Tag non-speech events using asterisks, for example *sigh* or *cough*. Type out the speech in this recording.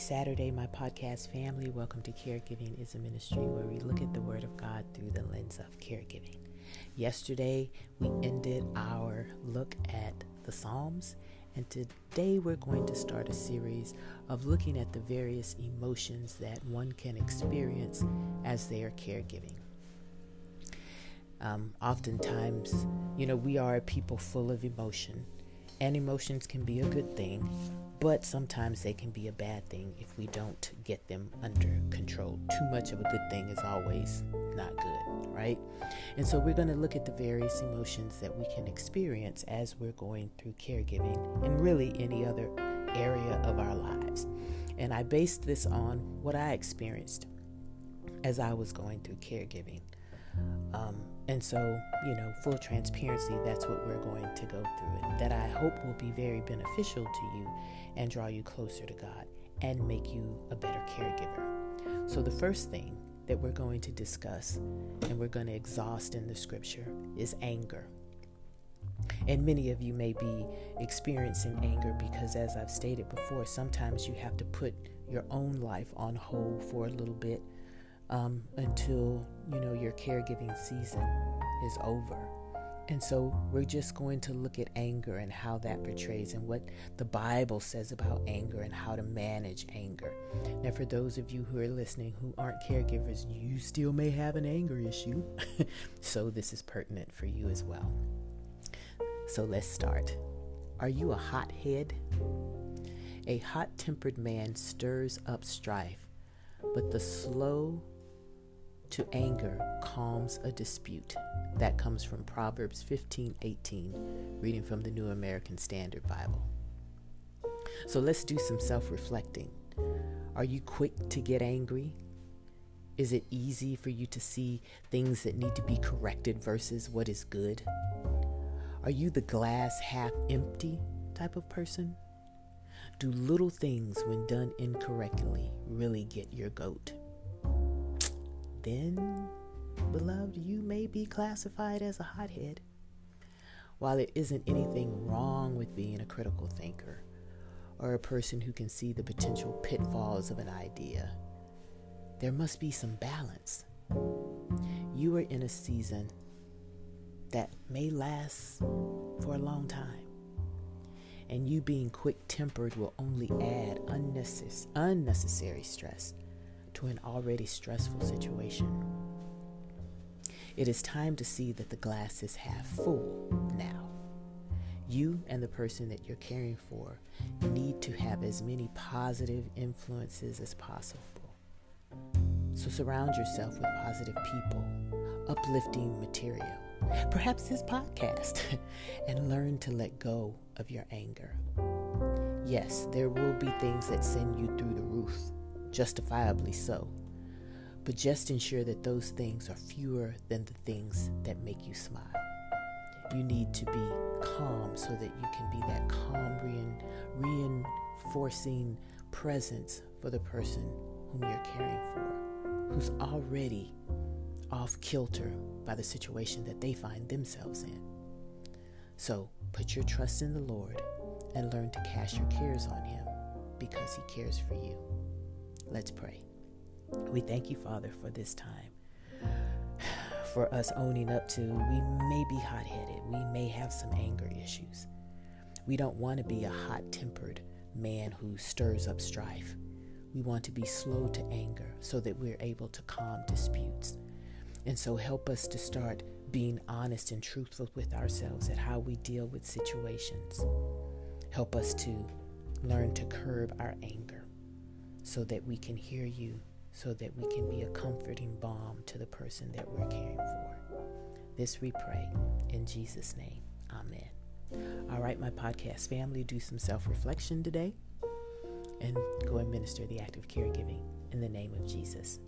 Saturday, my podcast family. Welcome to Caregiving is a Ministry where we look at the Word of God through the lens of caregiving. Yesterday, we ended our look at the Psalms, and today we're going to start a series of looking at the various emotions that one can experience as they are caregiving. Um, oftentimes, you know, we are people full of emotion, and emotions can be a good thing, but sometimes they can be a bad thing if we don't get them under control. Too much of a good thing is always not good, right? And so we're going to look at the various emotions that we can experience as we're going through caregiving and really any other area of our lives. And I based this on what I experienced as I was going through caregiving. Um, and so, you know, full transparency, that's what we're going to go through, that I hope will be very beneficial to you and draw you closer to God and make you a better caregiver. So, the first thing that we're going to discuss and we're going to exhaust in the scripture is anger. And many of you may be experiencing anger because, as I've stated before, sometimes you have to put your own life on hold for a little bit um, until you know your caregiving season is over. And so we're just going to look at anger and how that portrays and what the Bible says about anger and how to manage anger. Now, for those of you who are listening who aren't caregivers, you still may have an anger issue. *laughs* so this is pertinent for you as well. So let's start. Are you a hothead? A hot tempered man stirs up strife, but the slow to anger calms a dispute. That comes from Proverbs 15:18, reading from the New American Standard Bible. So let's do some self-reflecting. Are you quick to get angry? Is it easy for you to see things that need to be corrected versus what is good? Are you the glass half empty type of person? Do little things, when done incorrectly, really get your goat? Then, beloved, you may be classified as a hothead. While there isn't anything wrong with being a critical thinker or a person who can see the potential pitfalls of an idea, there must be some balance. You are in a season that may last for a long time. And you being quick tempered will only add unnecessary, unnecessary stress to an already stressful situation. It is time to see that the glass is half full now. You and the person that you're caring for need to have as many positive influences as possible. So surround yourself with positive people, uplifting material, perhaps this podcast, *laughs* and learn to let go of your anger. Yes, there will be things that send you through the roof justifiably so. But just ensure that those things are fewer than the things that make you smile. You need to be calm so that you can be that calm, reinforcing presence for the person whom you're caring for, who's already off kilter by the situation that they find themselves in. So put your trust in the Lord and learn to cast your cares on Him because He cares for you. Let's pray. We thank you, Father, for this time. *sighs* For us owning up to, we may be hot headed. We may have some anger issues. We don't want to be a hot tempered man who stirs up strife. We want to be slow to anger so that we're able to calm disputes. And so help us to start being honest and truthful with ourselves at how we deal with situations. Help us to learn to curb our anger so that we can hear you, so that we can be a comforting balm to the person that we're caring for. This we pray in Jesus' name. Amen. All right, my podcast family, do some self reflection today and go and minister the act of caregiving in the name of Jesus.